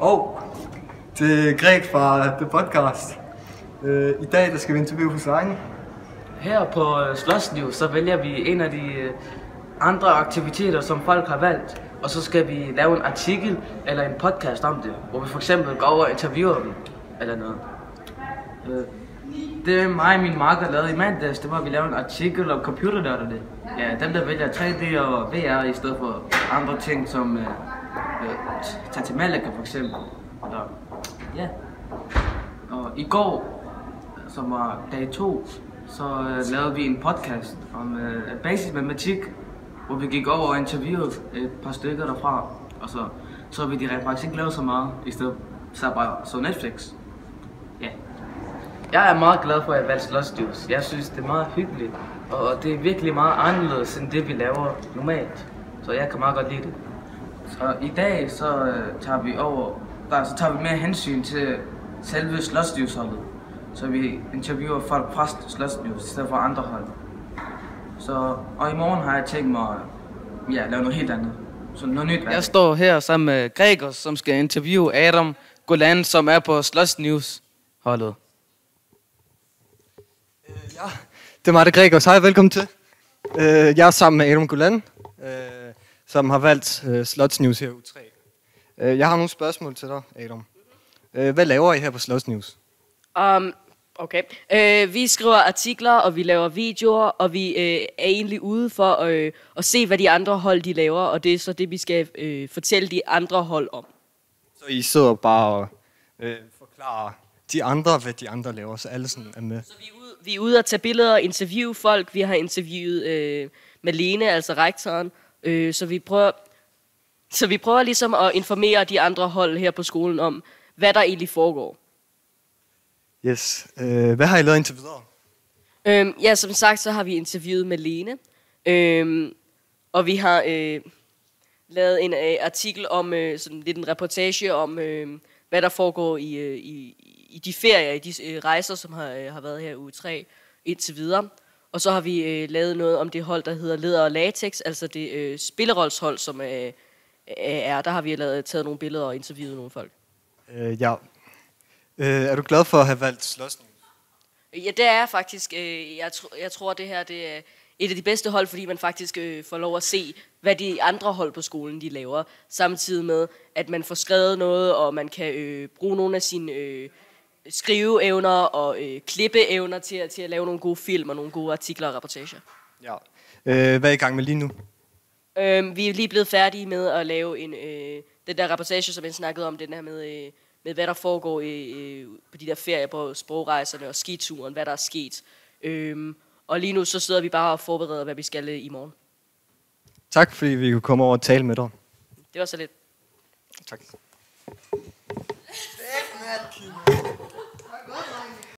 Og til Greg fra The Podcast. Øh, I dag der skal vi interviewe Hussein. Her på øh, Slottsliv, så vælger vi en af de øh, andre aktiviteter, som folk har valgt. Og så skal vi lave en artikel eller en podcast om det, hvor vi for eksempel går over og interviewer dem, eller noget. Øh, Det mig og min marker lavede i mandags, det var at vi lavede en artikel om computernørderne. Ja, dem der vælger 3D og VR i stedet for andre ting som øh, øh, tage til Malaga for eksempel. Eller, ja. Og i går, som var dag to, så øh, lavede vi en podcast om øh, basisk matematik, hvor vi gik over og interviewede et par stykker derfra. Og så så vi de rent faktisk ikke lavet så meget, i stedet så bare så Netflix. Ja. Jeg er meget glad for, at jeg valgte Lost Studios. Jeg synes, det er meget hyggeligt, og det er virkelig meget anderledes end det, vi laver normalt. Så jeg kan meget godt lide det. Så i dag, så øh, tager vi over, der, så tager vi mere hensyn til selve Slottsdiusholdet. Så vi interviewer folk fra Slottsdius, i stedet for andre hold. Så, og i morgen har jeg tænkt mig at ja, lave noget helt andet. Så noget nyt. Jeg står her sammen med Gregers, som skal interviewe Adam Golan, som er på Slots News holdet. Ja, det er mig, der Gregers. Hej, velkommen til. Øh, jeg er sammen med Adam Gulan, øh, som har valgt øh, Slots News her u 3. Øh, jeg har nogle spørgsmål til dig, Adam. Øh, hvad laver I her på Slots News? Um, okay. Øh, vi skriver artikler, og vi laver videoer, og vi øh, er egentlig ude for øh, at se, hvad de andre hold de laver, og det er så det, vi skal øh, fortælle de andre hold om. Så I sidder bare og øh, forklarer de andre, hvad de andre laver, så alle sådan er med. Så vi er ude, vi er ude og tage billeder og interviewe folk. Vi har interviewet øh, Malene, altså rektoren, øh, så vi prøver... Så vi prøver ligesom at informere de andre hold her på skolen om, hvad der egentlig foregår. Yes. Øh, hvad har I lavet indtil videre? Øhm, ja, som sagt, så har vi interviewet Malene. Øhm, og vi har øh, lavet en øh, artikel om, øh, sådan lidt en reportage om, øh, hvad der foregår i, øh, i, i de ferier, i de øh, rejser, som har, øh, har været her uge 3 indtil videre. Og så har vi øh, lavet noget om det hold, der hedder Leder og Latex, altså det øh, spillerolshold, som øh, er. Der har vi lavet, taget nogle billeder og interviewet nogle folk. Øh, ja. Øh, er du glad for at have valgt News? Ja, det er faktisk. Øh, Jeg, tr- jeg tror, det her det er et af de bedste hold, fordi man faktisk øh, får lov at se, hvad de andre hold på skolen de laver. Samtidig med, at man får skrevet noget, og man kan øh, bruge nogle af sine øh, skriveevner og øh, klippeevner til, at- til at lave nogle gode film og nogle gode artikler og reportager. Ja. Øh, hvad er I gang med lige nu? Øhm, vi er lige blevet færdige med at lave en, øh, den der reportage, som jeg snakkede om, den her med, øh, med hvad der foregår i, øh, på de der ferier på sprogrejserne og skituren, hvad der er sket. Øhm, og lige nu så sidder vi bare og forbereder, hvad vi skal øh, i morgen. Tak, fordi vi kunne komme over og tale med dig. Det var så lidt. Tak. napkin.